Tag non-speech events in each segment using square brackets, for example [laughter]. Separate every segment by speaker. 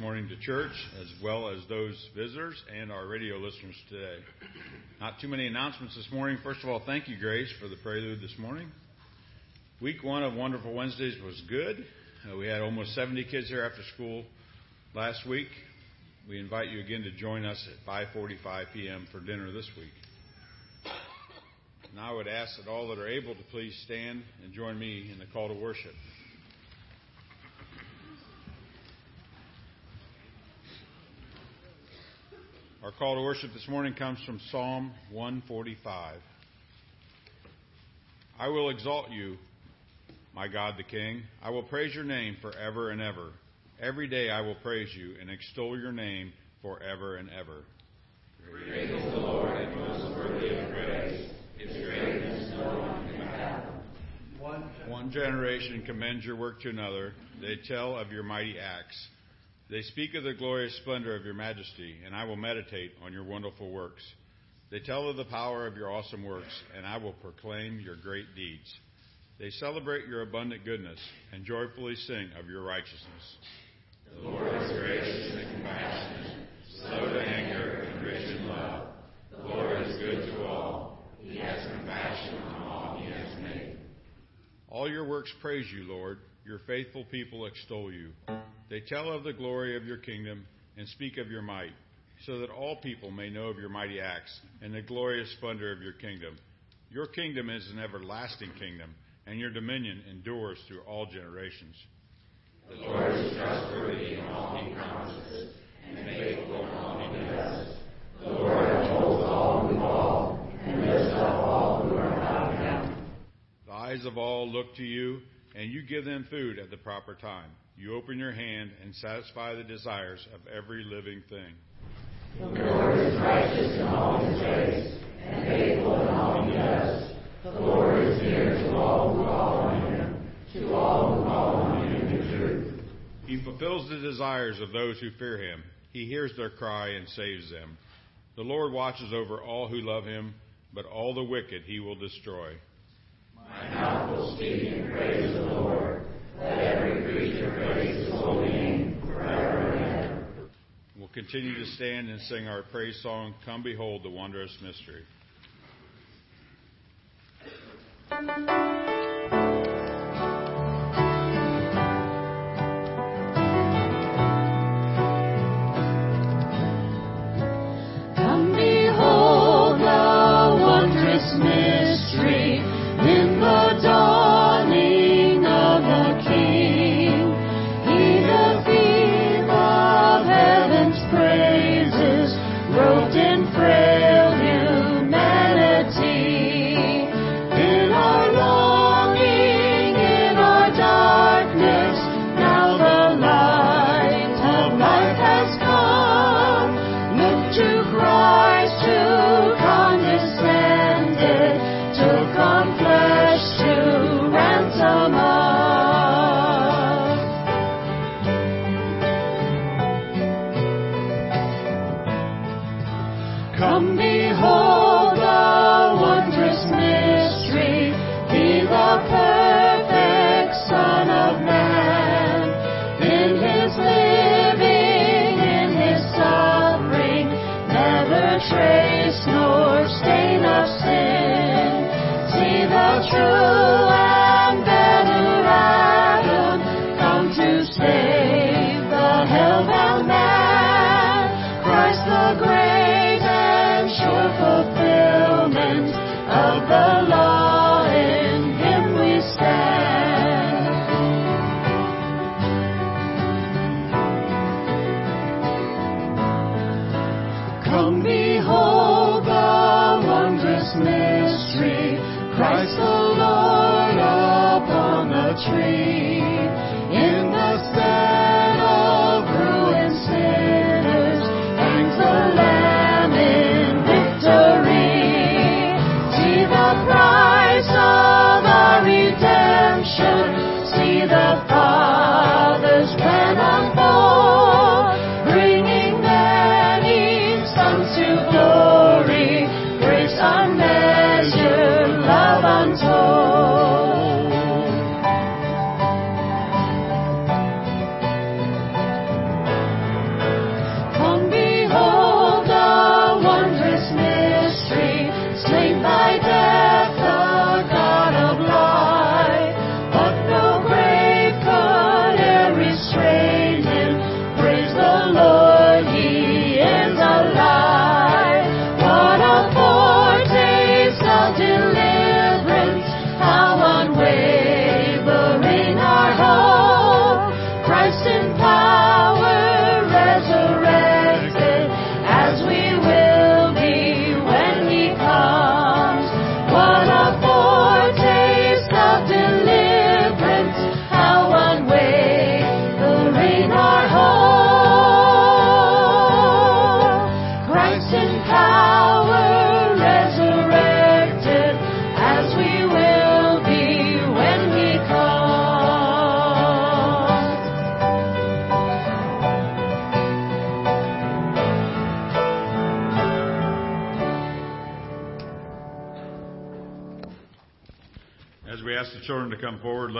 Speaker 1: morning to church, as well as those visitors and our radio listeners today. Not too many announcements this morning. First of all, thank you, Grace, for the prelude this morning. Week one of Wonderful Wednesdays was good. Uh, we had almost 70 kids here after school last week. We invite you again to join us at 5:45 p.m. for dinner this week. And I would ask that all that are able to please stand and join me in the call to worship. Our call to worship this morning comes from Psalm 145. I will exalt you, my God the King. I will praise your name forever and ever. Every day I will praise you and extol your name forever and ever.
Speaker 2: Praise the Lord and most worthy of praise. His greatness no one can fathom.
Speaker 1: One generation commends your work to another. They tell of your mighty acts. They speak of the glorious splendor of your majesty, and I will meditate on your wonderful works. They tell of the power of your awesome works, and I will proclaim your great deeds. They celebrate your abundant goodness and joyfully sing of your righteousness.
Speaker 2: The Lord is gracious and compassionate, slow to anger and rich in love. The Lord is good to all. He has compassion on all he has made.
Speaker 1: All your works praise you, Lord. Your faithful people extol you. They tell of the glory of your kingdom and speak of your might, so that all people may know of your mighty acts and the glorious splendor of your kingdom. Your kingdom is an everlasting kingdom, and your dominion endures through all generations.
Speaker 2: The Lord is trustworthy in all he promises, and faithful in all he does. The Lord upholds all who fall, and lifts up all who are bowed down.
Speaker 1: The eyes of all look to you and you give them food at the proper time. You open your hand and satisfy the desires of every living thing.
Speaker 2: The Lord is righteous in all his ways, and faithful in all he does. The Lord is near to all who call on him, to all who call on him in truth.
Speaker 1: He fulfills the desires of those who fear him. He hears their cry and saves them. The Lord watches over all who love him, but all the wicked he will destroy.
Speaker 2: My mouth will in praise the Lord. Let every creature praise his holy name forever and ever.
Speaker 1: We'll continue to stand and sing our praise song, Come Behold the Wondrous Mystery.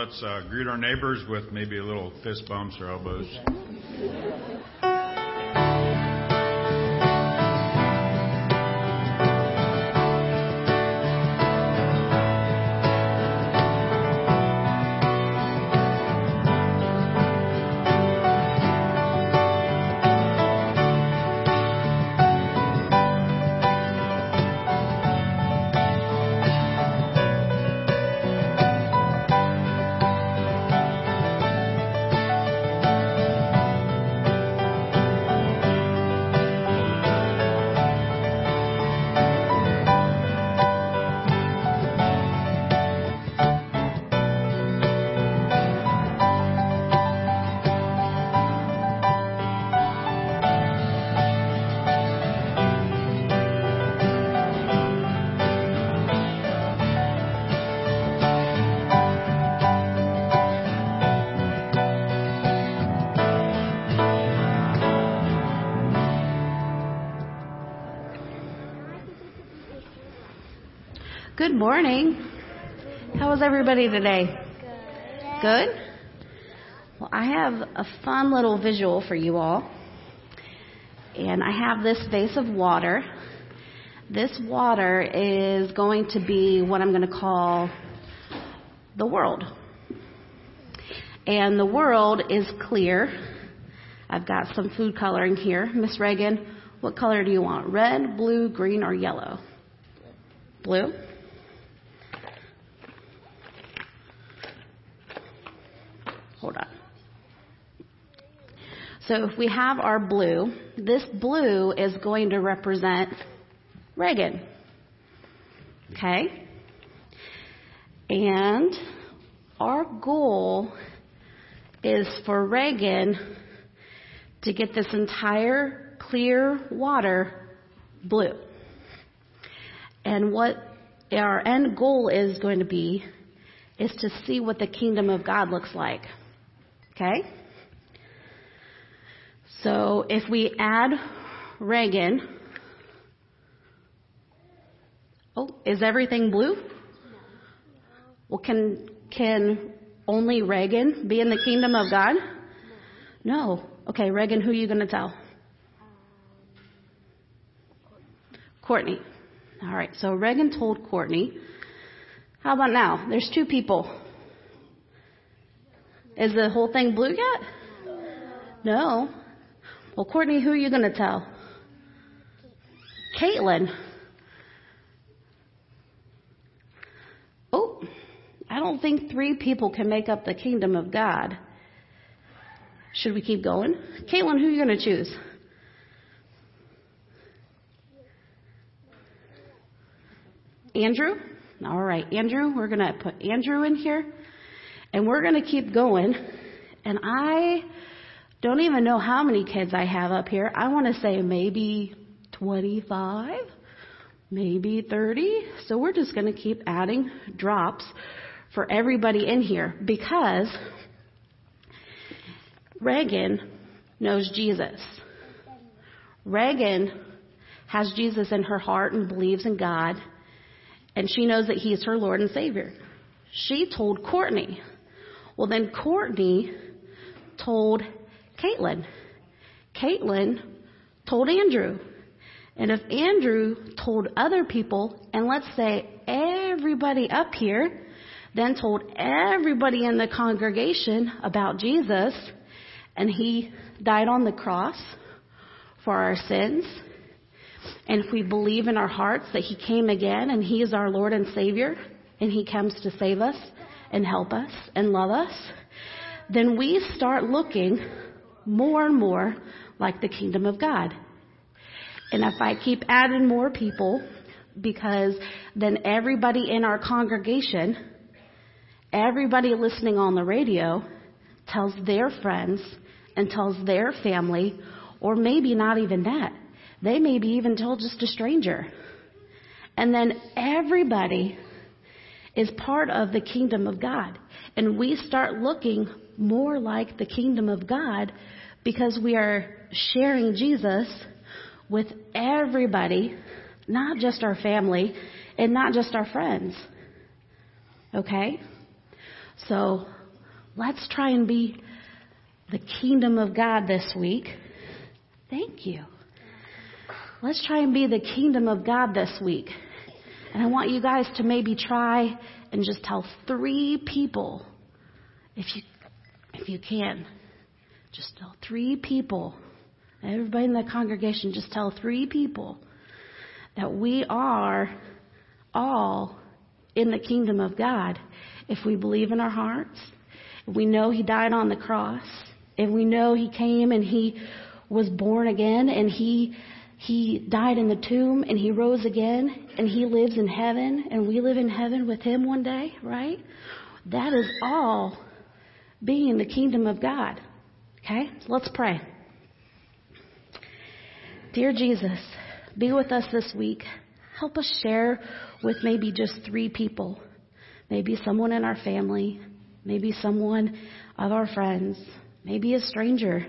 Speaker 1: Let's uh, greet our neighbors with maybe a little fist bumps or elbows.
Speaker 3: Morning. How is everybody today? Good? Well, I have a fun little visual for you all. And I have this vase of water. This water is going to be what I'm going to call the world. And the world is clear. I've got some food coloring here. Miss Reagan, what color do you want? Red, blue, green, or yellow? Blue? Hold on. So if we have our blue, this blue is going to represent Reagan. Okay? And our goal is for Reagan to get this entire clear water blue. And what our end goal is going to be is to see what the kingdom of God looks like. Okay? So if we add Reagan, oh, is everything blue? Well, can can only Reagan be in the kingdom of God? No. Okay, Reagan, who are you going to tell? Courtney. All right, so Reagan told Courtney. How about now? There's two people. Is the whole thing blue yet? No. Well, Courtney, who are you going to tell? Caitlin. Oh, I don't think three people can make up the kingdom of God. Should we keep going? Caitlin, who are you going to choose? Andrew? All right, Andrew, we're going to put Andrew in here. And we're going to keep going. And I don't even know how many kids I have up here. I want to say maybe 25, maybe 30. So we're just going to keep adding drops for everybody in here because Reagan knows Jesus. Reagan has Jesus in her heart and believes in God, and she knows that He is her Lord and Savior. She told Courtney. Well, then Courtney told Caitlin. Caitlin told Andrew. And if Andrew told other people, and let's say everybody up here, then told everybody in the congregation about Jesus, and he died on the cross for our sins, and if we believe in our hearts that he came again and he is our Lord and Savior, and he comes to save us and help us and love us, then we start looking more and more like the kingdom of God. And if I keep adding more people, because then everybody in our congregation, everybody listening on the radio, tells their friends and tells their family, or maybe not even that. They maybe even tell just a stranger. And then everybody is part of the kingdom of God. And we start looking more like the kingdom of God because we are sharing Jesus with everybody, not just our family and not just our friends. Okay? So let's try and be the kingdom of God this week. Thank you. Let's try and be the kingdom of God this week. And I want you guys to maybe try and just tell three people, if you, if you can, just tell three people. Everybody in the congregation, just tell three people that we are all in the kingdom of God if we believe in our hearts, if we know He died on the cross, if we know He came and He was born again and He he died in the tomb and he rose again and he lives in heaven and we live in heaven with him one day, right? That is all being in the kingdom of God. Okay? Let's pray. Dear Jesus, be with us this week. Help us share with maybe just three people. Maybe someone in our family, maybe someone of our friends, maybe a stranger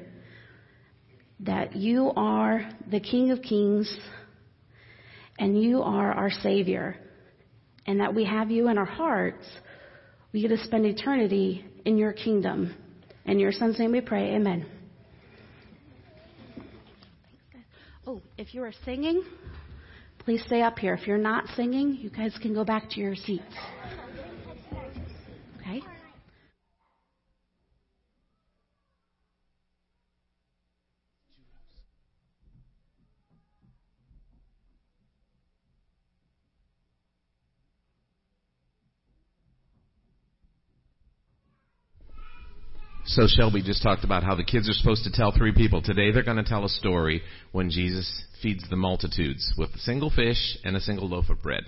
Speaker 3: that you are the King of Kings and you are our Savior, and that we have you in our hearts. We get to spend eternity in your kingdom. In your Son's name we pray. Amen. Oh, if you are singing, please stay up here. If you're not singing, you guys can go back to your seats. Okay?
Speaker 4: So Shelby just talked about how the kids are supposed to tell three people. Today they're going to tell a story when Jesus feeds the multitudes with a single fish and a single loaf of bread.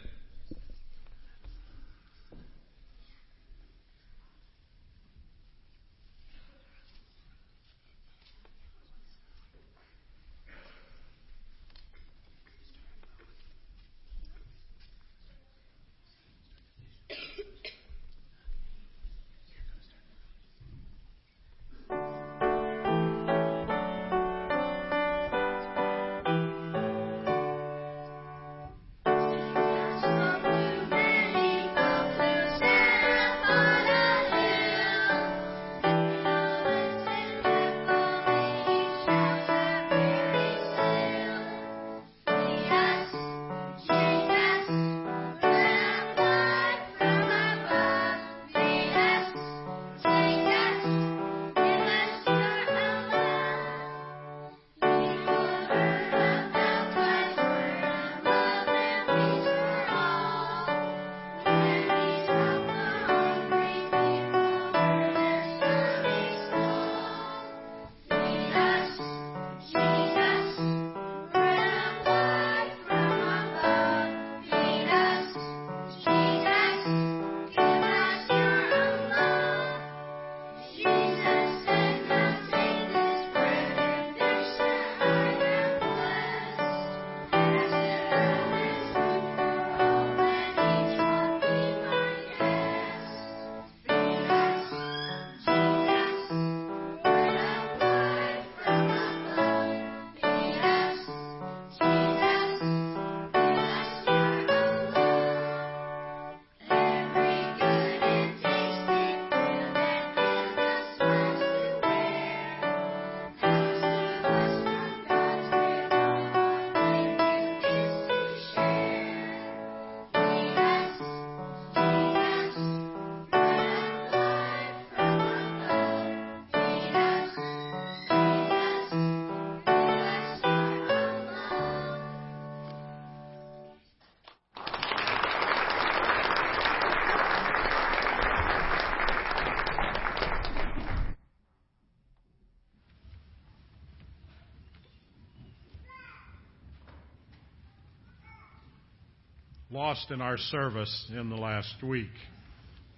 Speaker 5: Lost in our service in the last week.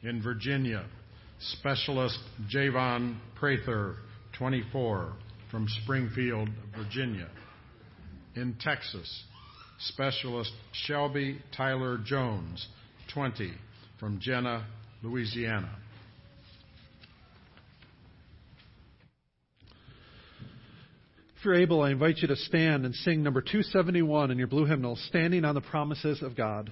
Speaker 5: In Virginia, Specialist Javon Prather, 24, from Springfield, Virginia. In Texas, Specialist Shelby Tyler Jones, 20, from Jena, Louisiana.
Speaker 6: If you're able, I invite you to stand and sing number 271 in your blue hymnal, Standing on the Promises of God.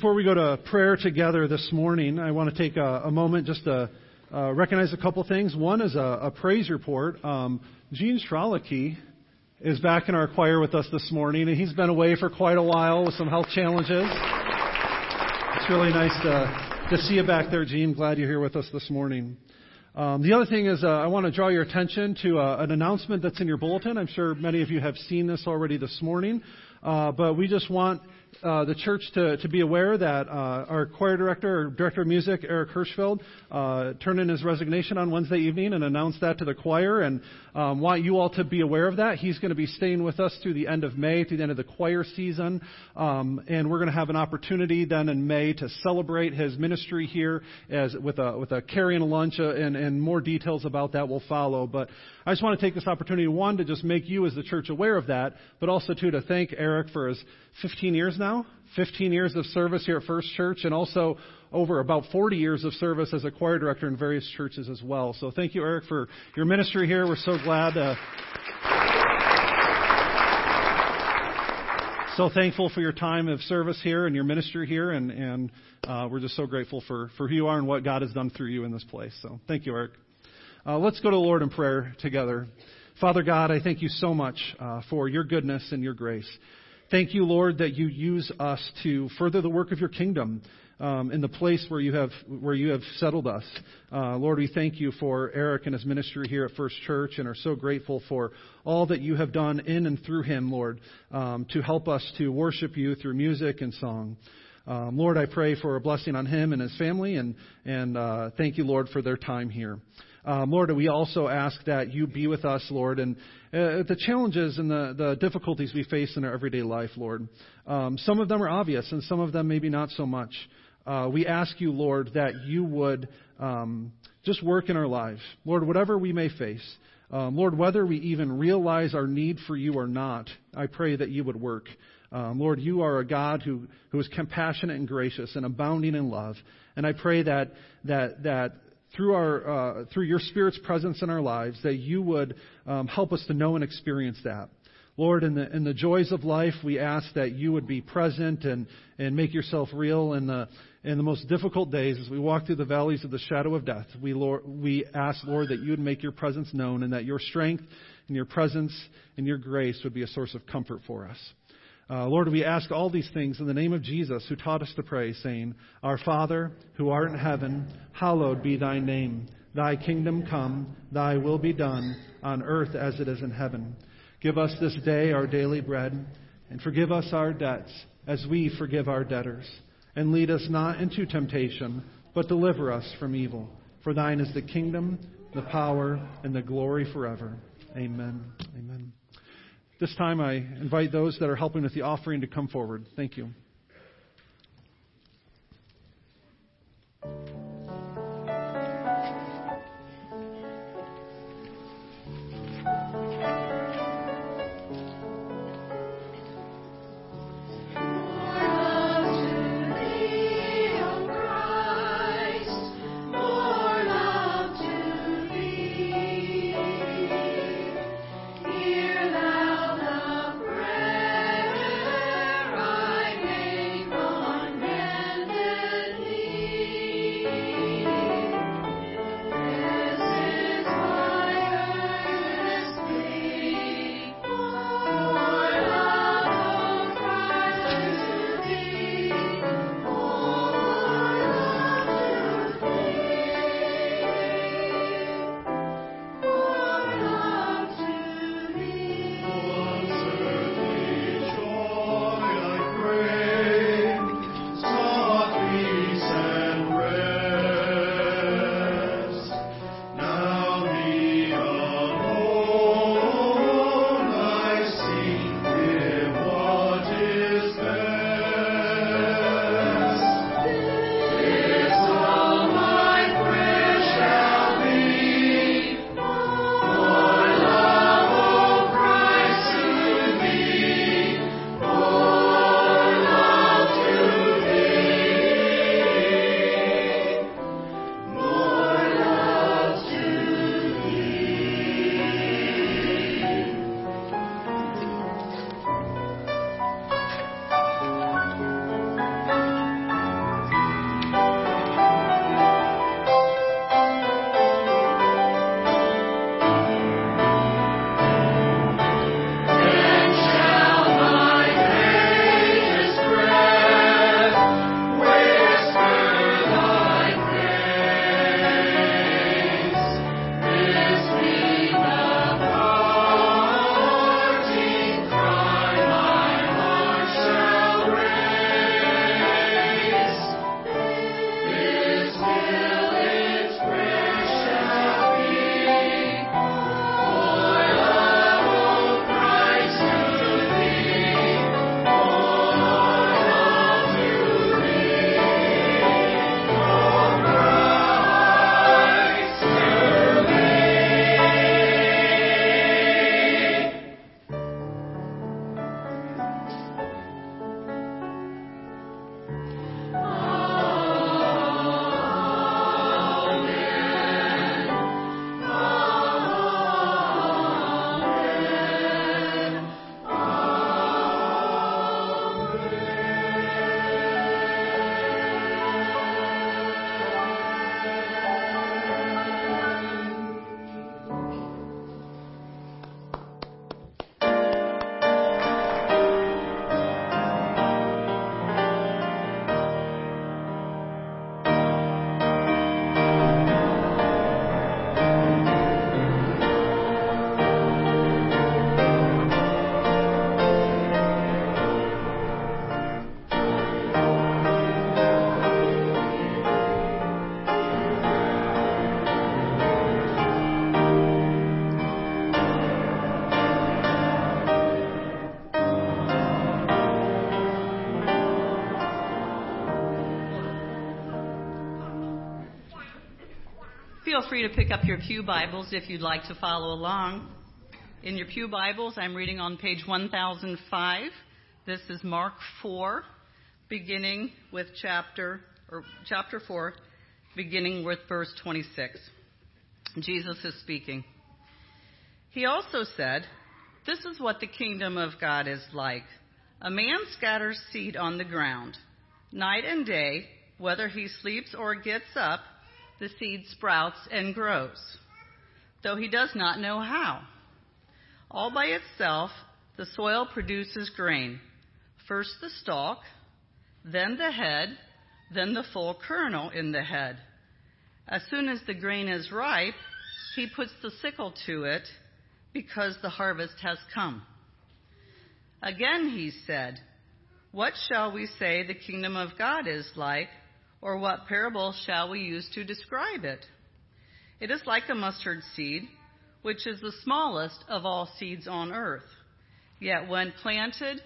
Speaker 6: Before we go to prayer together this morning, I want to take a, a moment just to uh, recognize a couple things. One is a, a praise report. Um, Gene Strelicky is back in our choir with us this morning, and he's been away for quite a while with some health challenges. It's really nice to, to see you back there, Gene. Glad you're here with us this morning. Um, the other thing is, uh, I want to draw your attention to uh, an announcement that's in your bulletin. I'm sure many of you have seen this already this morning, uh, but we just want uh, the church to, to be aware that uh, our choir director, or director of music, Eric Hirschfeld, uh, turned in his resignation on Wednesday evening and announced that to the choir, and um, want you all to be aware of that. He's going to be staying with us through the end of May, through the end of the choir season, um, and we're going to have an opportunity then in May to celebrate his ministry here as with a with a carrying lunch, uh, and, and more details about that will follow. But I just want to take this opportunity, one, to just make you as the church aware of that, but also two, to thank Eric for his 15 years now, 15 years of service here at First Church, and also over about 40 years of service as a choir director in various churches as well. So thank you, Eric, for your ministry here. We're so glad. Uh, so thankful for your time of service here and your ministry here, and, and uh, we're just so grateful for, for who you are and what God has done through you in this place. So thank you, Eric. Uh, let's go to the Lord in prayer together. Father God, I thank you so much uh, for your goodness and your grace. Thank you, Lord, that you use us to further the work of your kingdom um, in the place where you have where you have settled us. Uh, Lord, we thank you for Eric and his ministry here at First Church, and are so grateful for all that you have done in and through him, Lord, um, to help us to worship you through music and song. Um, Lord, I pray for a blessing on him and his family, and and uh, thank you, Lord, for their time here. Um, Lord, we also ask that you be with us, Lord, and uh, the challenges and the, the difficulties we face in our everyday life, Lord. Um, some of them are obvious, and some of them maybe not so much. Uh, we ask you, Lord, that you would um, just work in our lives. Lord, whatever we may face, um, Lord, whether we even realize our need for you or not, I pray that you would work. Um, Lord, you are a God who, who is compassionate and gracious and abounding in love. And I pray that, that, that through, our, uh, through your Spirit's presence in our lives, that you would um, help us to know and experience that. Lord, in the, in the joys of life, we ask that you would be present and, and make yourself real in the, in the most difficult days as we walk through the valleys of the shadow of death. We, Lord, we ask, Lord, that you would make your presence known and that your strength and your presence and your grace would be a source of comfort for us. Uh, Lord, we ask all these things in the name of Jesus, who taught us to pray, saying, Our Father, who art in heaven, hallowed be thy name. Thy kingdom come, thy will be done, on earth as it is in heaven. Give us this day our daily bread, and forgive us our debts, as we forgive our debtors. And lead us not into temptation, but deliver us from evil. For thine is the kingdom, the power, and the glory forever. Amen. Amen. This time I invite those that are helping with the offering to come forward. Thank you.
Speaker 7: Feel free to pick up your Pew Bibles if you'd like to follow along. In your Pew Bibles, I'm reading on page 1005. This is Mark 4, beginning with chapter or chapter 4, beginning with verse 26. Jesus is speaking. He also said, This is what the kingdom of God is like. A man scatters seed on the ground. Night and day, whether he sleeps or gets up, the seed sprouts and grows, though he does not know how. All by itself, the soil produces grain. First the stalk, then the head, then the full kernel in the head. As soon as the grain is ripe, he puts the sickle to it because the harvest has come. Again he said, What shall we say the kingdom of God is like? Or what parable shall we use to describe it? It is like a mustard seed, which is the smallest of all seeds on earth. Yet when planted,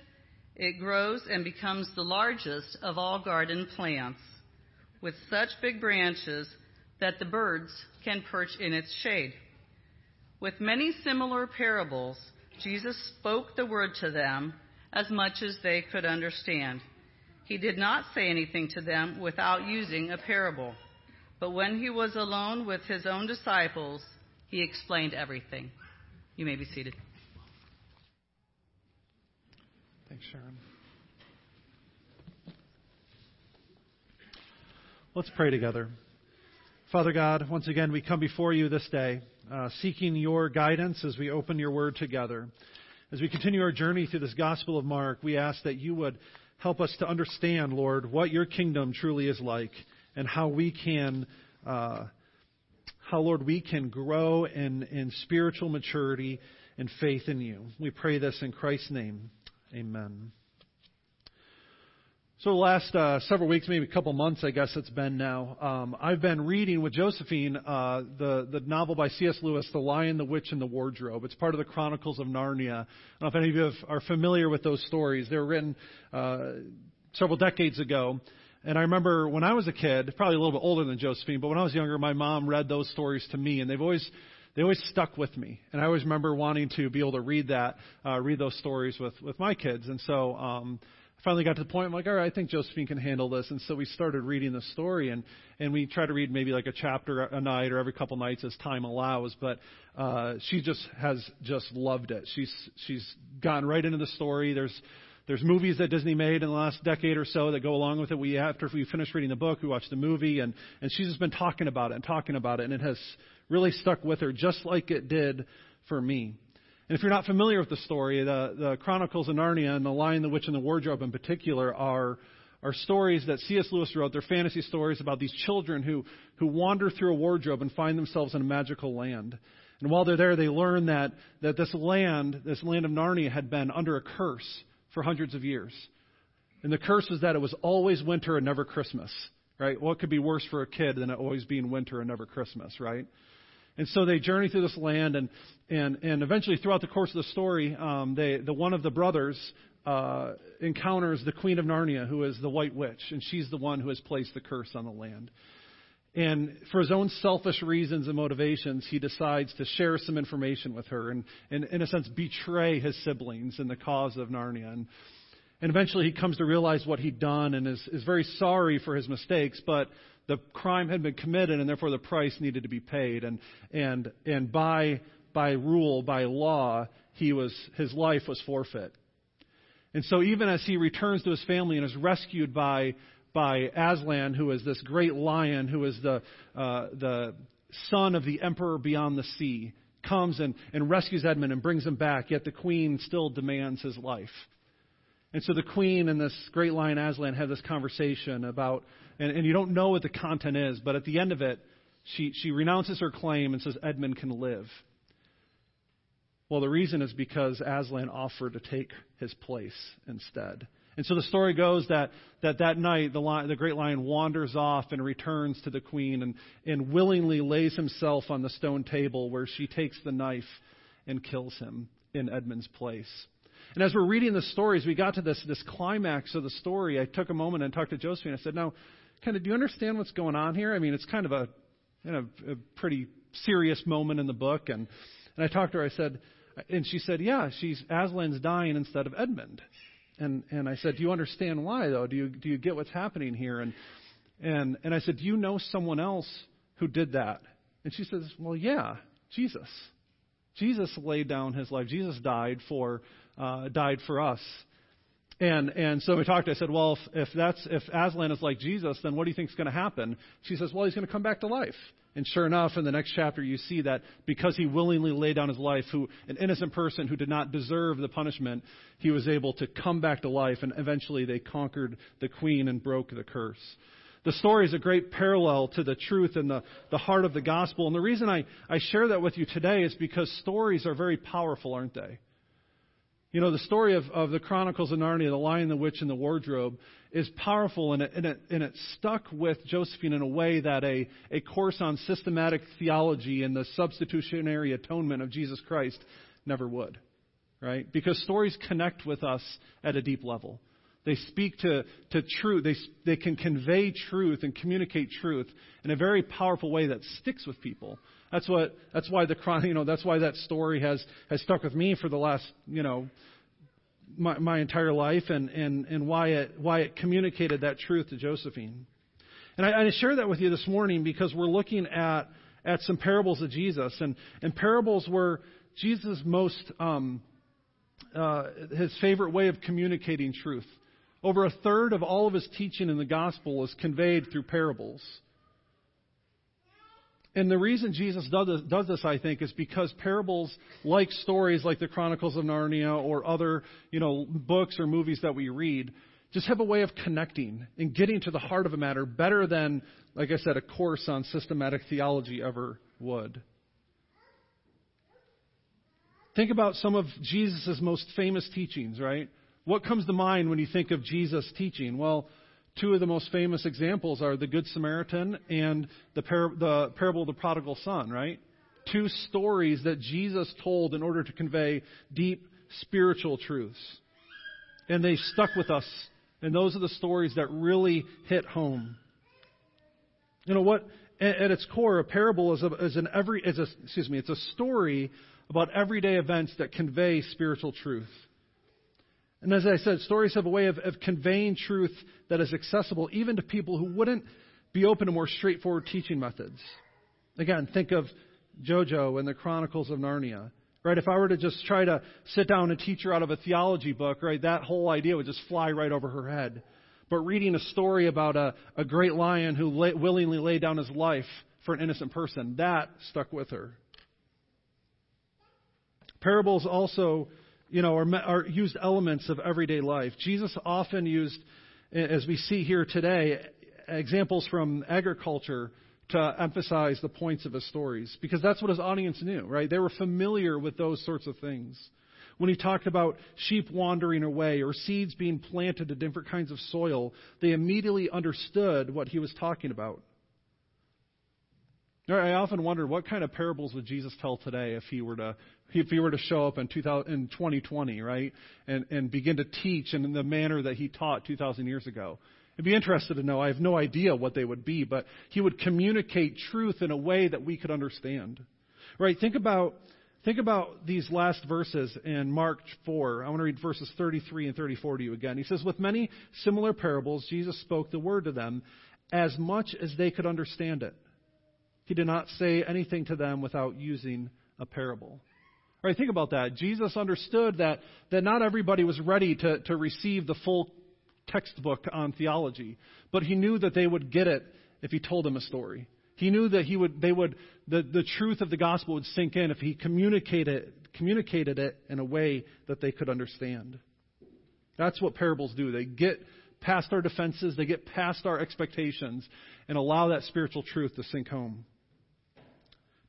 Speaker 7: it grows and becomes the largest of all garden plants, with such big branches that the birds can perch in its shade. With many similar parables, Jesus spoke the word to them as much as they could understand. He did not say anything to them without using a parable. But when he was alone with his own disciples, he explained everything. You may be seated.
Speaker 6: Thanks, Sharon. Let's pray together. Father God, once again, we come before you this day, uh, seeking your guidance as we open your word together. As we continue our journey through this Gospel of Mark, we ask that you would help us to understand, Lord, what your kingdom truly is like and how we can, uh, how, Lord, we can grow in, in spiritual maturity and faith in you. We pray this in Christ's name. Amen. So the last uh, several weeks, maybe a couple months, I guess it's been now. Um, I've been reading with Josephine uh, the the novel by C.S. Lewis, The Lion, the Witch, and the Wardrobe. It's part of the Chronicles of Narnia. I don't know if any of you have, are familiar with those stories. They were written uh, several decades ago. And I remember when I was a kid, probably a little bit older than Josephine, but when I was younger, my mom read those stories to me, and they've always they always stuck with me. And I always remember wanting to be able to read that, uh, read those stories with with my kids. And so. Um, finally got to the point I'm like, all right, I think Josephine can handle this. And so we started reading the story, and and we try to read maybe like a chapter a night or every couple nights as time allows. But uh, she just has just loved it. She's she's gone right into the story. There's there's movies that Disney made in the last decade or so that go along with it. We after we finished reading the book, we watched the movie, and and she's just been talking about it and talking about it, and it has really stuck with her, just like it did for me. And if you're not familiar with the story, the, the Chronicles of Narnia and The Lion, the Witch, and the Wardrobe in particular are, are stories that C.S. Lewis wrote. They're fantasy stories about these children who, who wander through a wardrobe and find themselves in a magical land. And while they're there, they learn that, that this land, this land of Narnia, had been under a curse for hundreds of years. And the curse was that it was always winter and never Christmas, right? What could be worse for a kid than it always being winter and never Christmas, right? And so they journey through this land, and and and eventually, throughout the course of the story, um, they the one of the brothers uh, encounters the Queen of Narnia, who is the White Witch, and she's the one who has placed the curse on the land. And for his own selfish reasons and motivations, he decides to share some information with her and, and in a sense, betray his siblings in the cause of Narnia. And, and eventually he comes to realize what he'd done and is, is very sorry for his mistakes, but the crime had been committed and therefore the price needed to be paid. And, and, and by, by rule, by law, he was, his life was forfeit. And so even as he returns to his family and is rescued by, by Aslan, who is this great lion, who is the, uh, the son of the emperor beyond the sea, comes and, and rescues Edmund and brings him back, yet the queen still demands his life. And so the queen and this great lion Aslan have this conversation about and, and you don't know what the content is, but at the end of it, she, she renounces her claim and says Edmund can live. Well, the reason is because Aslan offered to take his place instead. And so the story goes that that, that night the, lion, the great lion wanders off and returns to the queen and, and willingly lays himself on the stone table where she takes the knife and kills him in Edmund's place. And as we're reading the stories, we got to this, this climax of the story. I took a moment and talked to Josephine. I said, Now, kind of, do you understand what's going on here? I mean, it's kind of a in a, a pretty serious moment in the book. And, and I talked to her. I said, and she said, yeah, she's Aslan's dying instead of Edmund. And and I said, do you understand why though? Do you do you get what's happening here? And and and I said, do you know someone else who did that? And she says, well, yeah, Jesus. Jesus laid down his life. Jesus died for uh, died for us. And and so we talked. I said, well, if, if that's if Aslan is like Jesus, then what do you think is going to happen? She says, well, he's going to come back to life. And sure enough, in the next chapter, you see that because he willingly laid down his life, who an innocent person who did not deserve the punishment, he was able to come back to life, and eventually they conquered the queen and broke the curse. The story is a great parallel to the truth and the, the heart of the gospel. And the reason I, I share that with you today is because stories are very powerful, aren't they? You know, the story of, of the Chronicles of Narnia, the Lion, the Witch, and the Wardrobe, is powerful and it, and, it, and it stuck with Josephine in a way that a, a course on systematic theology and the substitutionary atonement of Jesus Christ never would. Right? Because stories connect with us at a deep level. They speak to, to truth. They, they can convey truth and communicate truth in a very powerful way that sticks with people. That's what. That's why the [laughs] you know. That's why that story has has stuck with me for the last you know my, my entire life, and and and why it why it communicated that truth to Josephine. And I, I share that with you this morning because we're looking at at some parables of Jesus, and and parables were Jesus' most um, uh, his favorite way of communicating truth. Over a third of all of his teaching in the gospel is conveyed through parables. And the reason Jesus does this, I think, is because parables, like stories like the Chronicles of Narnia or other, you know, books or movies that we read, just have a way of connecting and getting to the heart of a matter better than, like I said, a course on systematic theology ever would. Think about some of Jesus' most famous teachings, right? What comes to mind when you think of Jesus teaching? Well, Two of the most famous examples are the Good Samaritan and the, par- the parable of the prodigal son, right? Two stories that Jesus told in order to convey deep spiritual truths. And they stuck with us. And those are the stories that really hit home. You know what? At its core, a parable is, a, is an every is a excuse me, it's a story about everyday events that convey spiritual truth. And as I said, stories have a way of, of conveying truth that is accessible even to people who wouldn't be open to more straightforward teaching methods. Again, think of Jojo and the Chronicles of Narnia. Right? If I were to just try to sit down and teach her out of a theology book, right, that whole idea would just fly right over her head. But reading a story about a, a great lion who lay, willingly laid down his life for an innocent person, that stuck with her. Parables also you know, are, are used elements of everyday life. Jesus often used, as we see here today, examples from agriculture to emphasize the points of his stories because that's what his audience knew, right? They were familiar with those sorts of things. When he talked about sheep wandering away or seeds being planted in different kinds of soil, they immediately understood what he was talking about. I often wonder what kind of parables would Jesus tell today if he were to if he were to show up in, 2000, in 2020, right, and, and begin to teach in the manner that he taught 2,000 years ago. It'd be interested to know. I have no idea what they would be, but he would communicate truth in a way that we could understand. Right? Think about think about these last verses in Mark 4. I want to read verses 33 and 34 to you again. He says, "With many similar parables, Jesus spoke the word to them, as much as they could understand it. He did not say anything to them without using a parable." Right, think about that. Jesus understood that, that not everybody was ready to, to receive the full textbook on theology, but he knew that they would get it if he told them a story. He knew that he would, they would, the, the truth of the gospel would sink in if he communicated, communicated it in a way that they could understand. That's what parables do. They get past our defenses, they get past our expectations, and allow that spiritual truth to sink home.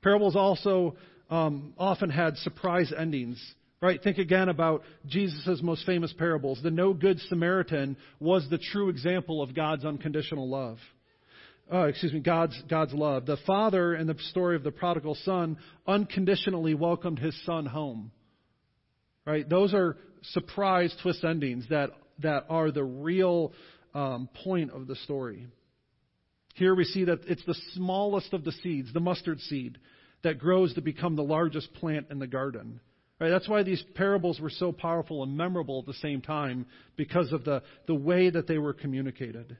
Speaker 6: Parables also um, often had surprise endings. Right? Think again about Jesus' most famous parables. The no good Samaritan was the true example of God's unconditional love. Uh, excuse me, God's, God's love. The father in the story of the prodigal son unconditionally welcomed his son home. Right? Those are surprise twist endings that, that are the real um, point of the story. Here we see that it's the smallest of the seeds, the mustard seed, that grows to become the largest plant in the garden. Right? That's why these parables were so powerful and memorable at the same time, because of the, the way that they were communicated.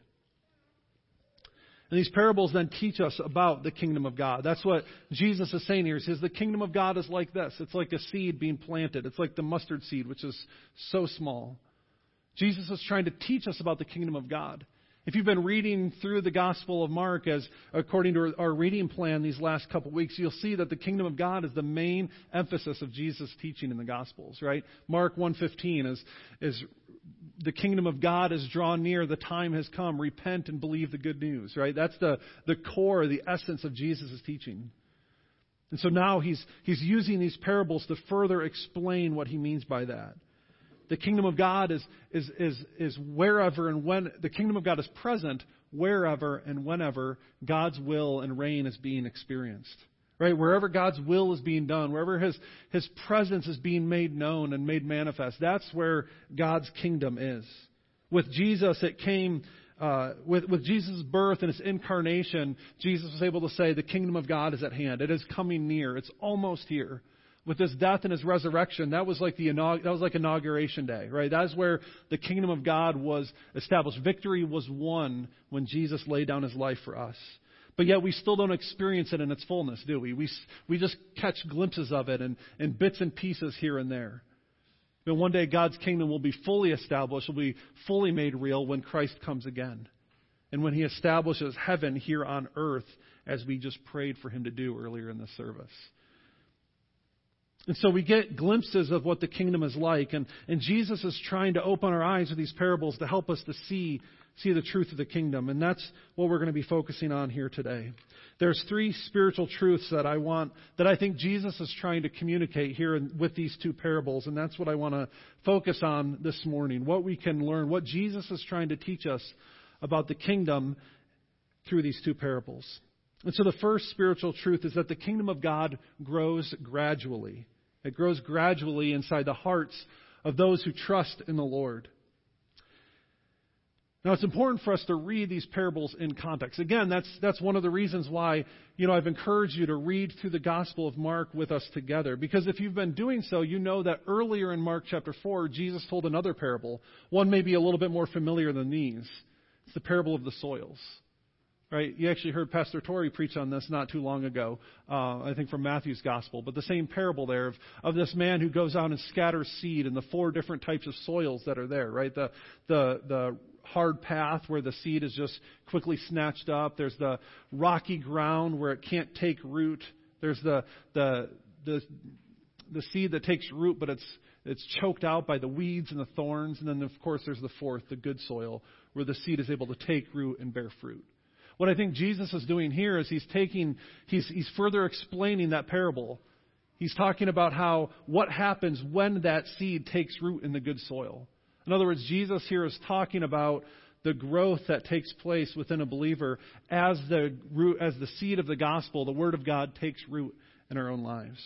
Speaker 6: And these parables then teach us about the kingdom of God. That's what Jesus is saying here. He says the kingdom of God is like this. It's like a seed being planted. It's like the mustard seed, which is so small. Jesus is trying to teach us about the kingdom of God. If you've been reading through the Gospel of Mark as according to our reading plan these last couple of weeks, you'll see that the kingdom of God is the main emphasis of Jesus' teaching in the Gospels, right? Mark 1:15 is is the kingdom of God is drawn near, the time has come, repent and believe the good news, right? That's the, the core, the essence of Jesus' teaching. And so now he's, he's using these parables to further explain what he means by that. The kingdom of God is, is, is, is wherever and when, the kingdom of God is present wherever and whenever God's will and reign is being experienced. Right? Wherever God's will is being done, wherever His, His presence is being made known and made manifest, that's where God's kingdom is. With Jesus, it came, uh, with, with Jesus' birth and His incarnation, Jesus was able to say, the kingdom of God is at hand. It is coming near. It's almost here. With His death and His resurrection, that was like the, that was like inauguration day, right? That's where the kingdom of God was established. Victory was won when Jesus laid down His life for us. But yet we still don't experience it in its fullness, do we? We, we just catch glimpses of it and, and bits and pieces here and there. But one day God's kingdom will be fully established, will be fully made real when Christ comes again. And when he establishes heaven here on earth, as we just prayed for him to do earlier in the service. And so we get glimpses of what the kingdom is like. And, and Jesus is trying to open our eyes with these parables to help us to see see the truth of the kingdom. And that's what we're going to be focusing on here today. There's three spiritual truths that I want, that I think Jesus is trying to communicate here with these two parables. And that's what I want to focus on this morning. What we can learn, what Jesus is trying to teach us about the kingdom through these two parables. And so the first spiritual truth is that the kingdom of God grows gradually. It grows gradually inside the hearts of those who trust in the Lord. Now, it's important for us to read these parables in context. Again, that's, that's one of the reasons why, you know, I've encouraged you to read through the Gospel of Mark with us together. Because if you've been doing so, you know that earlier in Mark chapter 4, Jesus told another parable. One may be a little bit more familiar than these. It's the parable of the soils. Right? You actually heard Pastor Torrey preach on this not too long ago, uh, I think from Matthew's Gospel. But the same parable there of, of this man who goes out and scatters seed in the four different types of soils that are there, right? The, the, the hard path where the seed is just quickly snatched up. There's the rocky ground where it can't take root. There's the the the the seed that takes root, but it's it's choked out by the weeds and the thorns. And then of course there's the fourth, the good soil, where the seed is able to take root and bear fruit. What I think Jesus is doing here is he's taking he's he's further explaining that parable. He's talking about how what happens when that seed takes root in the good soil. In other words, Jesus here is talking about the growth that takes place within a believer as the root, as the seed of the gospel, the word of God takes root in our own lives.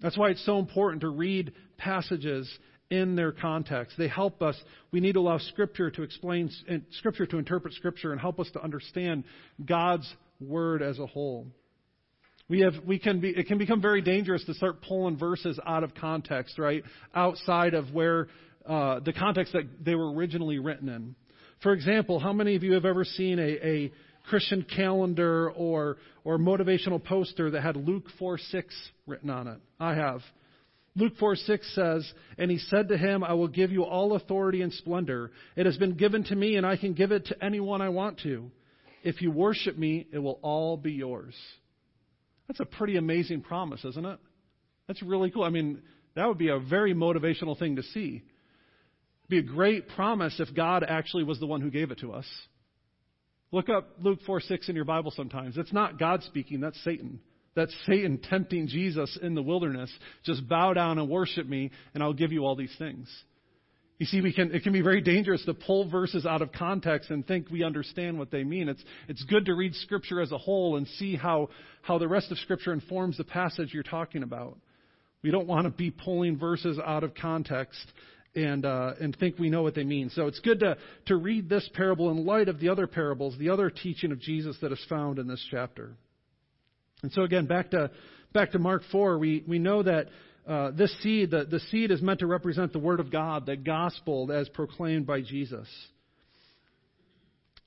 Speaker 6: That's why it's so important to read passages in their context. They help us. We need to allow Scripture to explain, Scripture to interpret Scripture and help us to understand God's Word as a whole. We have, we can be, it can become very dangerous to start pulling verses out of context, right? Outside of where uh, the context that they were originally written in. For example, how many of you have ever seen a, a Christian calendar or, or motivational poster that had Luke 4 6 written on it? I have. Luke 4 6 says, And he said to him, I will give you all authority and splendor. It has been given to me, and I can give it to anyone I want to. If you worship me, it will all be yours. That's a pretty amazing promise, isn't it? That's really cool. I mean, that would be a very motivational thing to see It'd be a great promise if God actually was the one who gave it to us. Look up Luke 4 6 in your Bible sometimes. It's not God speaking, that's Satan. That's Satan tempting Jesus in the wilderness. Just bow down and worship me, and I'll give you all these things. You see, we can, it can be very dangerous to pull verses out of context and think we understand what they mean. It's, it's good to read Scripture as a whole and see how, how the rest of Scripture informs the passage you're talking about. We don't want to be pulling verses out of context and uh, and think we know what they mean. So it's good to to read this parable in light of the other parables, the other teaching of Jesus that is found in this chapter. And so again, back to back to Mark four, we we know that. Uh, this seed, the, the seed is meant to represent the Word of God, the gospel as proclaimed by Jesus.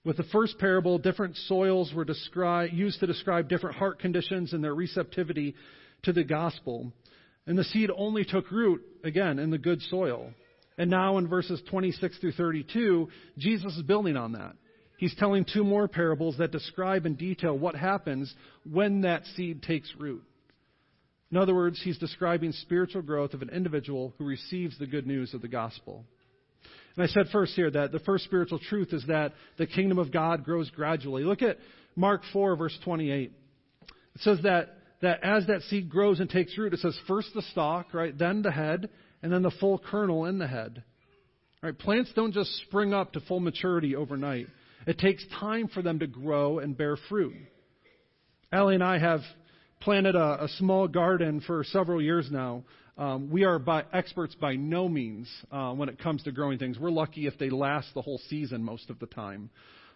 Speaker 6: With the first parable, different soils were described, used to describe different heart conditions and their receptivity to the gospel. And the seed only took root, again, in the good soil. And now in verses 26 through 32, Jesus is building on that. He's telling two more parables that describe in detail what happens when that seed takes root. In other words, he's describing spiritual growth of an individual who receives the good news of the gospel. And I said first here that the first spiritual truth is that the kingdom of God grows gradually. Look at Mark 4, verse 28. It says that, that as that seed grows and takes root, it says first the stalk, right, then the head, and then the full kernel in the head. Right? Plants don't just spring up to full maturity overnight. It takes time for them to grow and bear fruit. Allie and I have planted a, a small garden for several years now. Um, we are by, experts by no means uh, when it comes to growing things. We're lucky if they last the whole season most of the time.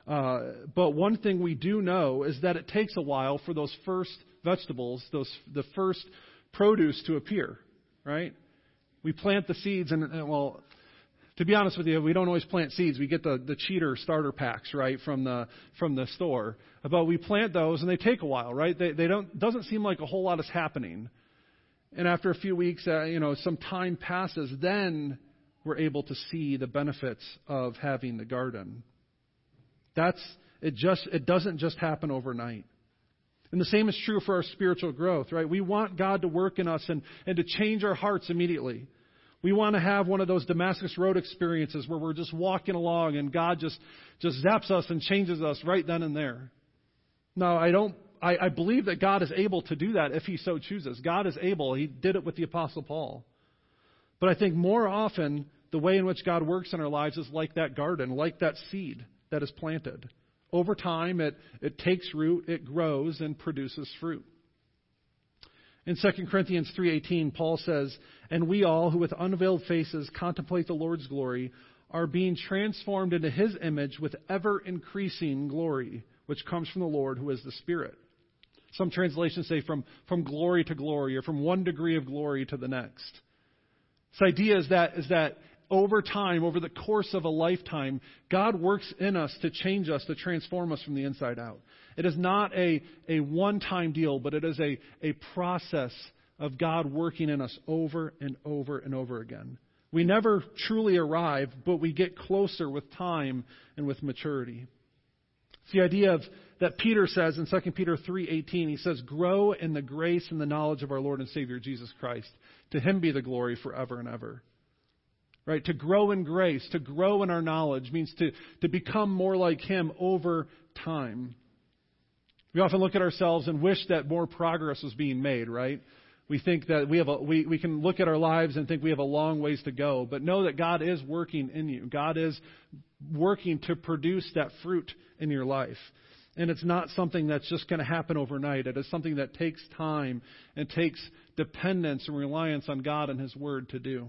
Speaker 6: Uh, but one thing we do know is that it takes a while for those first vegetables, those the first produce to appear, right? We plant the seeds, and, and well, to be honest with you, we don't always plant seeds. We get the, the cheater starter packs, right, from the from the store. But we plant those, and they take a while, right? They they don't doesn't seem like a whole lot is happening. And after a few weeks, uh, you know, some time passes, then we're able to see the benefits of having the garden. That's it. Just it doesn't just happen overnight. And the same is true for our spiritual growth, right? We want God to work in us and, and to change our hearts immediately. We want to have one of those Damascus Road experiences where we're just walking along and God just, just zaps us and changes us right then and there. Now, I don't, I, I believe that God is able to do that if He so chooses. God is able. He did it with the Apostle Paul. But I think more often, the way in which God works in our lives is like that garden, like that seed that is planted. Over time, it, it takes root, it grows, and produces fruit. In 2 Corinthians 3:18, Paul says, "And we all who with unveiled faces contemplate the Lord's glory are being transformed into his image with ever increasing glory, which comes from the Lord who is the Spirit." Some translations say from, from glory to glory or from one degree of glory to the next. This idea is that, is that over time, over the course of a lifetime, God works in us to change us, to transform us from the inside out. It is not a, a one time deal, but it is a, a process of God working in us over and over and over again. We never truly arrive, but we get closer with time and with maturity. It's the idea of that Peter says in 2 Peter 3:18. He says, "Grow in the grace and the knowledge of our Lord and Savior Jesus Christ. To him be the glory forever and ever." Right? To grow in grace, to grow in our knowledge means to, to become more like him over time. We often look at ourselves and wish that more progress was being made, right? We think that we have a, we, we can look at our lives and think we have a long ways to go, but know that God is working in you. God is working to produce that fruit in your life. And it's not something that's just going to happen overnight. It is something that takes time and takes dependence and reliance on God and His Word to do.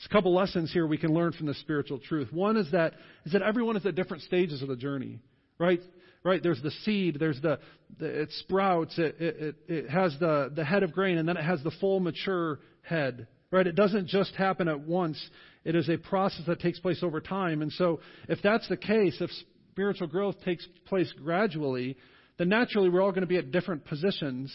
Speaker 6: There's a couple lessons here we can learn from the spiritual truth. One is that is that everyone is at different stages of the journey, right? Right? There's the seed, there's the, the it sprouts, it, it, it has the, the head of grain, and then it has the full mature head, right? It doesn't just happen at once. It is a process that takes place over time. And so, if that's the case, if spiritual growth takes place gradually, then naturally we're all going to be at different positions,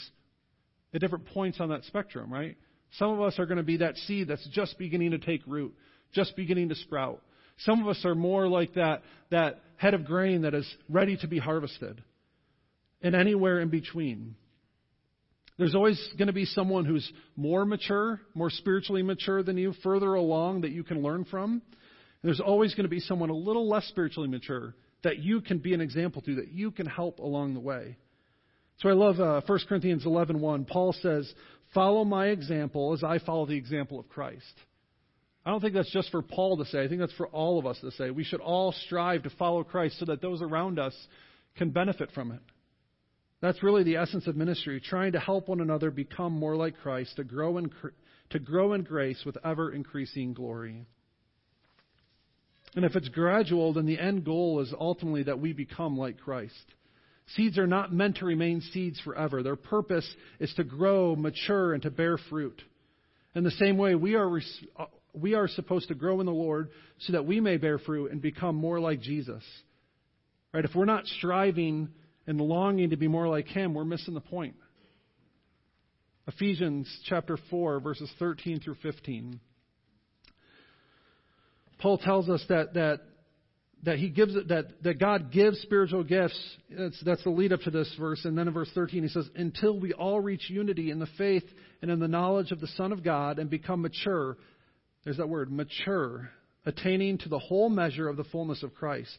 Speaker 6: at different points on that spectrum, right? Some of us are going to be that seed that's just beginning to take root, just beginning to sprout. Some of us are more like that, that head of grain that is ready to be harvested, and anywhere in between. There's always going to be someone who's more mature, more spiritually mature than you, further along that you can learn from. And there's always going to be someone a little less spiritually mature that you can be an example to, that you can help along the way. So I love uh, 1 Corinthians 11.1. Paul says, Follow my example as I follow the example of Christ. I don't think that's just for Paul to say. I think that's for all of us to say. We should all strive to follow Christ so that those around us can benefit from it. That's really the essence of ministry, trying to help one another become more like Christ, to grow in, to grow in grace with ever increasing glory. And if it's gradual, then the end goal is ultimately that we become like Christ. Seeds are not meant to remain seeds forever. Their purpose is to grow, mature, and to bear fruit. In the same way, we are, we are supposed to grow in the Lord so that we may bear fruit and become more like Jesus. Right? If we're not striving and longing to be more like Him, we're missing the point. Ephesians chapter 4, verses 13 through 15. Paul tells us that, that, that he gives that, that God gives spiritual gifts. That's, that's the lead up to this verse. And then in verse 13 he says, Until we all reach unity in the faith and in the knowledge of the Son of God and become mature. There's that word, mature, attaining to the whole measure of the fullness of Christ.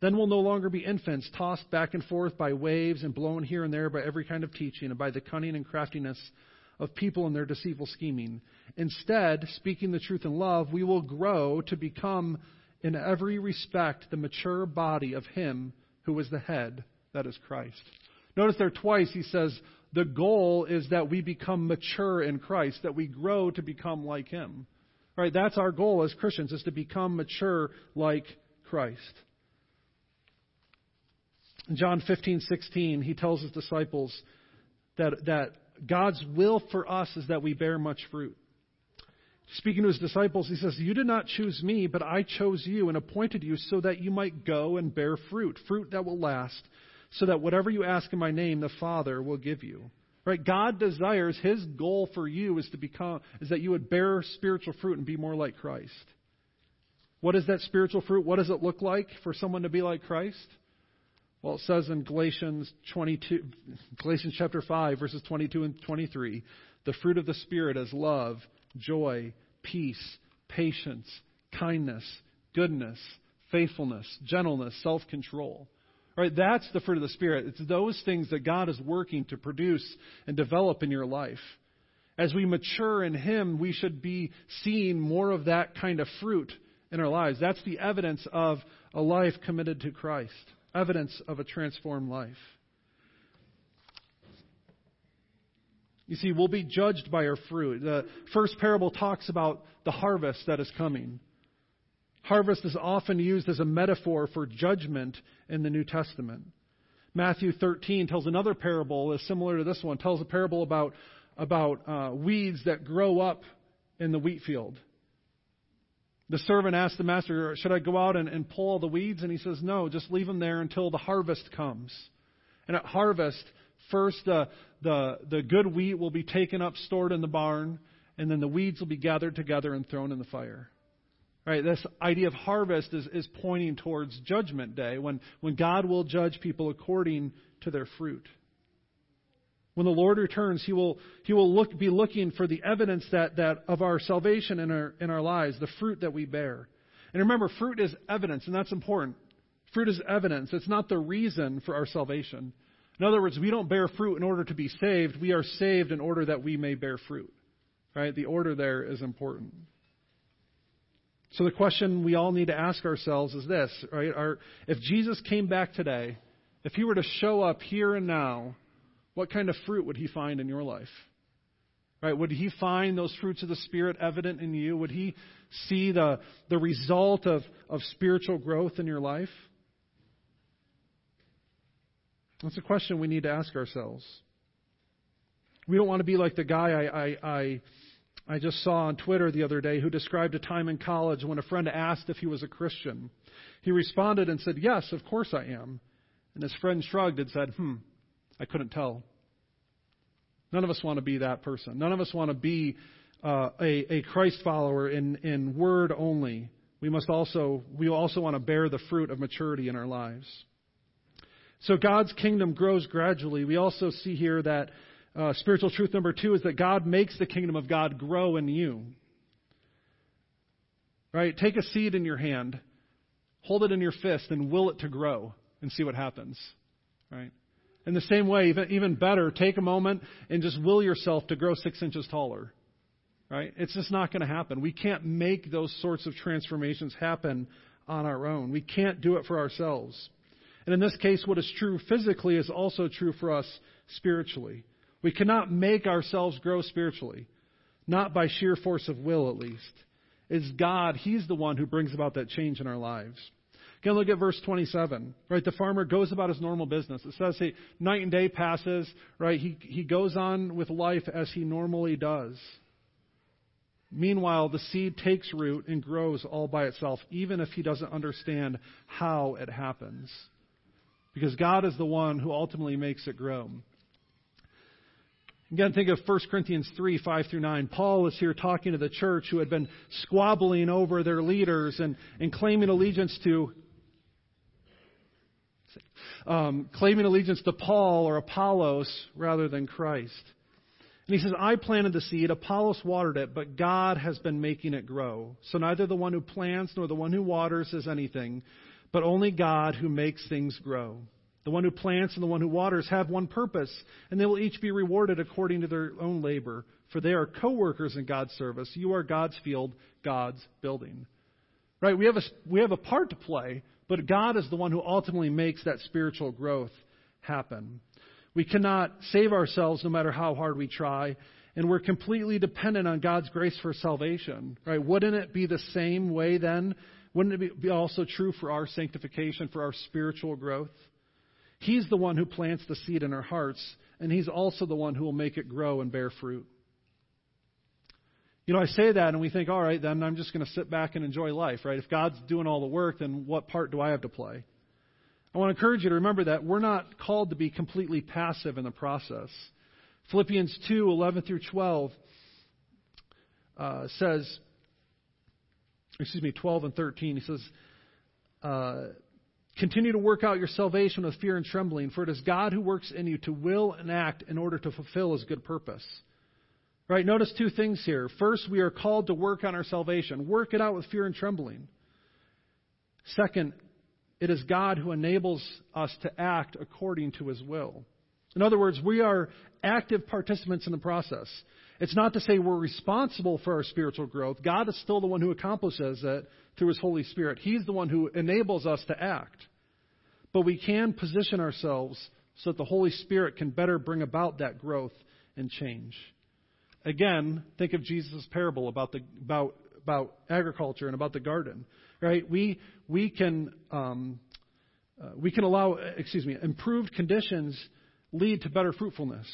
Speaker 6: Then we'll no longer be infants, tossed back and forth by waves and blown here and there by every kind of teaching and by the cunning and craftiness of people and their deceitful scheming. Instead, speaking the truth in love, we will grow to become, in every respect, the mature body of Him who is the head, that is Christ. Notice there twice he says, the goal is that we become mature in Christ, that we grow to become like Him. Right? That's our goal as Christians, is to become mature like Christ. In John 15, 16, he tells his disciples that, that God's will for us is that we bear much fruit. Speaking to his disciples, he says, You did not choose me, but I chose you and appointed you so that you might go and bear fruit, fruit that will last, so that whatever you ask in my name, the Father will give you. Right? God desires his goal for you is to become is that you would bear spiritual fruit and be more like Christ. What is that spiritual fruit? What does it look like for someone to be like Christ? Well, it says in Galatians 22, Galatians chapter 5, verses 22 and 23, the fruit of the Spirit is love, joy, peace, patience, kindness, goodness, faithfulness, gentleness, self control. Right? That's the fruit of the Spirit. It's those things that God is working to produce and develop in your life. As we mature in Him, we should be seeing more of that kind of fruit in our lives. That's the evidence of a life committed to Christ evidence of a transformed life. You see, we'll be judged by our fruit. The first parable talks about the harvest that is coming. Harvest is often used as a metaphor for judgment in the New Testament. Matthew 13 tells another parable, is similar to this one, tells a parable about, about uh, weeds that grow up in the wheat field. The servant asked the master, Should I go out and, and pull all the weeds? And he says, No, just leave them there until the harvest comes. And at harvest, first the, the, the good wheat will be taken up, stored in the barn, and then the weeds will be gathered together and thrown in the fire. Right, this idea of harvest is, is pointing towards judgment day when, when God will judge people according to their fruit. When the Lord returns, He will, he will look, be looking for the evidence that, that of our salvation in our, in our lives, the fruit that we bear. And remember, fruit is evidence, and that's important. Fruit is evidence. It's not the reason for our salvation. In other words, we don't bear fruit in order to be saved. We are saved in order that we may bear fruit. Right? The order there is important. So the question we all need to ask ourselves is this, right? If Jesus came back today, if he were to show up here and now, what kind of fruit would he find in your life? Right? Would he find those fruits of the Spirit evident in you? Would he see the, the result of, of spiritual growth in your life? That's a question we need to ask ourselves. We don't want to be like the guy I, I, I, I just saw on Twitter the other day who described a time in college when a friend asked if he was a Christian. He responded and said, Yes, of course I am. And his friend shrugged and said, Hmm, I couldn't tell. None of us want to be that person. None of us want to be uh, a, a Christ follower in, in word only. We must also we also want to bear the fruit of maturity in our lives. So God's kingdom grows gradually. We also see here that uh, spiritual truth number two is that God makes the kingdom of God grow in you. Right? Take a seed in your hand, hold it in your fist, and will it to grow, and see what happens. Right? In the same way, even, even better, take a moment and just will yourself to grow six inches taller. Right? It's just not going to happen. We can't make those sorts of transformations happen on our own. We can't do it for ourselves. And in this case, what is true physically is also true for us spiritually. We cannot make ourselves grow spiritually. not by sheer force of will, at least. It's God, He's the one who brings about that change in our lives. Again, look at verse 27. Right, the farmer goes about his normal business. It says, hey, night and day passes. Right, he he goes on with life as he normally does. Meanwhile, the seed takes root and grows all by itself, even if he doesn't understand how it happens. Because God is the one who ultimately makes it grow. Again, think of 1 Corinthians 3, 5 through 9. Paul is here talking to the church who had been squabbling over their leaders and, and claiming allegiance to um, claiming allegiance to Paul or Apollos rather than Christ. And he says, I planted the seed, Apollos watered it, but God has been making it grow. So neither the one who plants nor the one who waters is anything, but only God who makes things grow. The one who plants and the one who waters have one purpose, and they will each be rewarded according to their own labor, for they are co workers in God's service. You are God's field, God's building. Right? We have, a, we have a part to play, but God is the one who ultimately makes that spiritual growth happen. We cannot save ourselves no matter how hard we try, and we're completely dependent on God's grace for salvation. Right? Wouldn't it be the same way then? Wouldn't it be also true for our sanctification, for our spiritual growth? He's the one who plants the seed in our hearts, and He's also the one who will make it grow and bear fruit. You know, I say that and we think, all right, then I'm just going to sit back and enjoy life, right? If God's doing all the work, then what part do I have to play? I want to encourage you to remember that we're not called to be completely passive in the process. Philippians 2 11 through 12 uh, says, excuse me, 12 and 13, he says, uh, Continue to work out your salvation with fear and trembling, for it is God who works in you to will and act in order to fulfill his good purpose. Right? Notice two things here. First, we are called to work on our salvation. Work it out with fear and trembling. Second, it is God who enables us to act according to his will. In other words, we are active participants in the process. It's not to say we're responsible for our spiritual growth. God is still the one who accomplishes it through his Holy Spirit. He's the one who enables us to act. But we can position ourselves so that the Holy Spirit can better bring about that growth and change. Again, think of Jesus' parable about the about about agriculture and about the garden, right? We we can um, uh, we can allow excuse me improved conditions lead to better fruitfulness,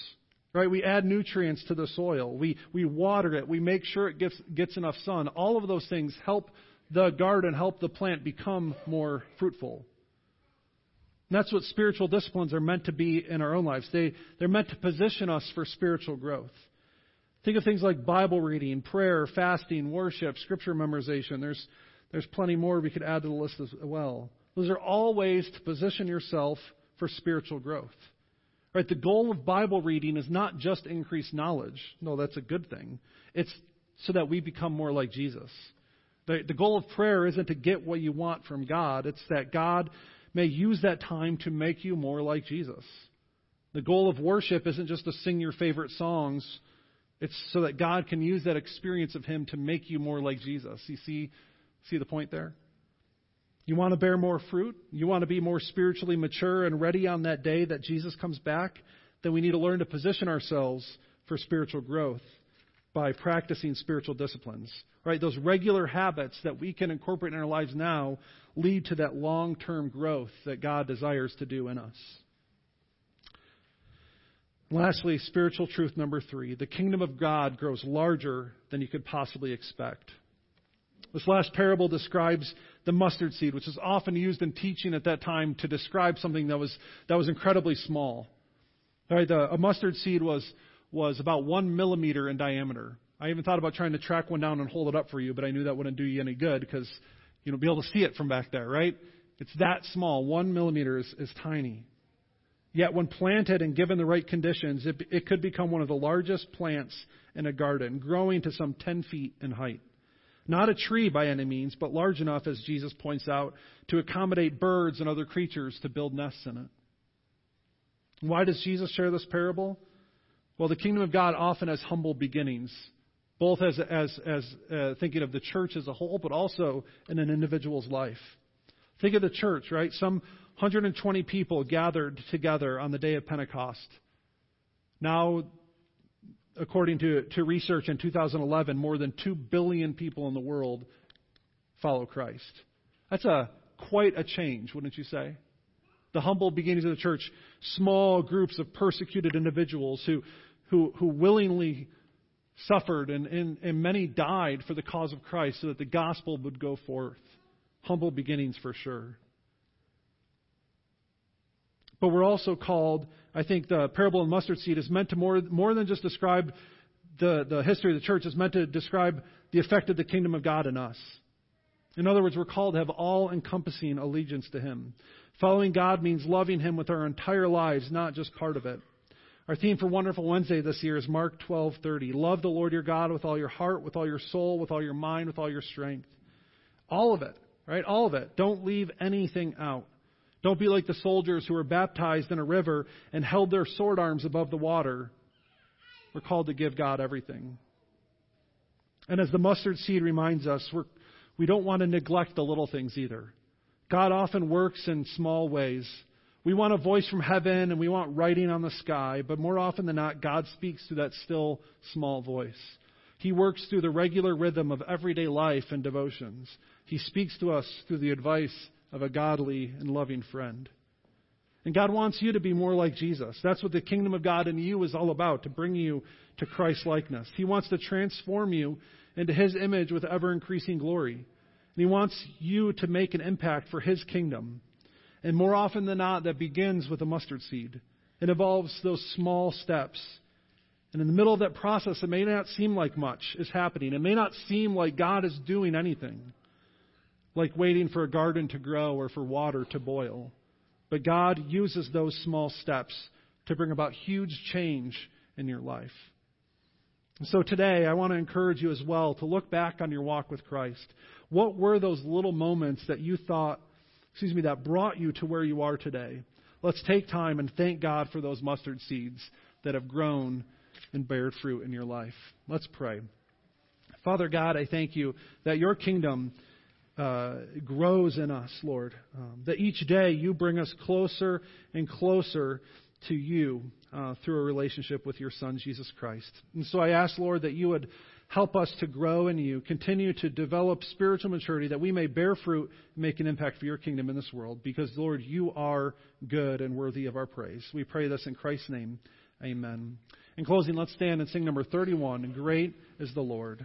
Speaker 6: right? We add nutrients to the soil, we we water it, we make sure it gets gets enough sun. All of those things help the garden, help the plant become more fruitful. And that's what spiritual disciplines are meant to be in our own lives. They, they're meant to position us for spiritual growth. Think of things like Bible reading, prayer, fasting, worship, scripture memorization. There's, there's plenty more we could add to the list as well. Those are all ways to position yourself for spiritual growth. Right? The goal of Bible reading is not just increase knowledge. No, that's a good thing. It's so that we become more like Jesus. The, the goal of prayer isn't to get what you want from God, it's that God may use that time to make you more like Jesus. The goal of worship isn't just to sing your favorite songs it's so that God can use that experience of Him to make you more like Jesus. You see, see the point there? You want to bear more fruit? You want to be more spiritually mature and ready on that day that Jesus comes back? Then we need to learn to position ourselves for spiritual growth by practicing spiritual disciplines. Right? Those regular habits that we can incorporate in our lives now lead to that long term growth that God desires to do in us. Lastly, spiritual truth number three the kingdom of God grows larger than you could possibly expect. This last parable describes the mustard seed, which is often used in teaching at that time to describe something that was, that was incredibly small. Right, the, a mustard seed was, was about one millimeter in diameter. I even thought about trying to track one down and hold it up for you, but I knew that wouldn't do you any good because you know be able to see it from back there, right? It's that small. One millimeter is, is tiny. Yet, when planted and given the right conditions, it, it could become one of the largest plants in a garden, growing to some 10 feet in height. Not a tree by any means, but large enough, as Jesus points out, to accommodate birds and other creatures to build nests in it. Why does Jesus share this parable? Well, the kingdom of God often has humble beginnings, both as, as, as uh, thinking of the church as a whole, but also in an individual's life. Think of the church, right? Some 120 people gathered together on the day of Pentecost. Now, according to, to research in 2011, more than 2 billion people in the world follow Christ. That's a quite a change, wouldn't you say? The humble beginnings of the church, small groups of persecuted individuals who, who, who willingly suffered and, and, and many died for the cause of Christ so that the gospel would go forth. Humble beginnings for sure. But we're also called, I think the parable of the mustard seed is meant to more, more than just describe the, the history of the church, it's meant to describe the effect of the kingdom of God in us. In other words, we're called to have all encompassing allegiance to Him. Following God means loving Him with our entire lives, not just part of it. Our theme for Wonderful Wednesday this year is Mark 12:30. Love the Lord your God with all your heart, with all your soul, with all your mind, with all your strength. All of it, right? All of it. Don't leave anything out. Don't be like the soldiers who were baptized in a river and held their sword arms above the water. We're called to give God everything. And as the mustard seed reminds us, we're, we don't want to neglect the little things either. God often works in small ways. We want a voice from heaven and we want writing on the sky, but more often than not, God speaks through that still small voice. He works through the regular rhythm of everyday life and devotions. He speaks to us through the advice of a godly and loving friend. And God wants you to be more like Jesus. That's what the kingdom of God in you is all about, to bring you to Christ likeness. He wants to transform you into His image with ever increasing glory. And He wants you to make an impact for His kingdom. And more often than not, that begins with a mustard seed. It involves those small steps. And in the middle of that process, it may not seem like much is happening. It may not seem like God is doing anything like waiting for a garden to grow or for water to boil. But God uses those small steps to bring about huge change in your life. And so today, I want to encourage you as well to look back on your walk with Christ. What were those little moments that you thought, excuse me, that brought you to where you are today? Let's take time and thank God for those mustard seeds that have grown and bared fruit in your life. Let's pray. Father God, I thank you that your kingdom uh, grows in us, Lord. Um, that each day you bring us closer and closer to you uh, through a relationship with your Son, Jesus Christ. And so I ask, Lord, that you would help us to grow in you, continue to develop spiritual maturity, that we may bear fruit and make an impact for your kingdom in this world. Because, Lord, you are good and worthy of our praise. We pray this in Christ's name. Amen. In closing, let's stand and sing number 31 Great is the Lord.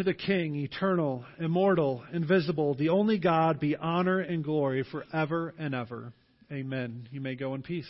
Speaker 6: To the King, eternal, immortal, invisible, the only God, be honor and glory forever and ever. Amen. You may go in peace.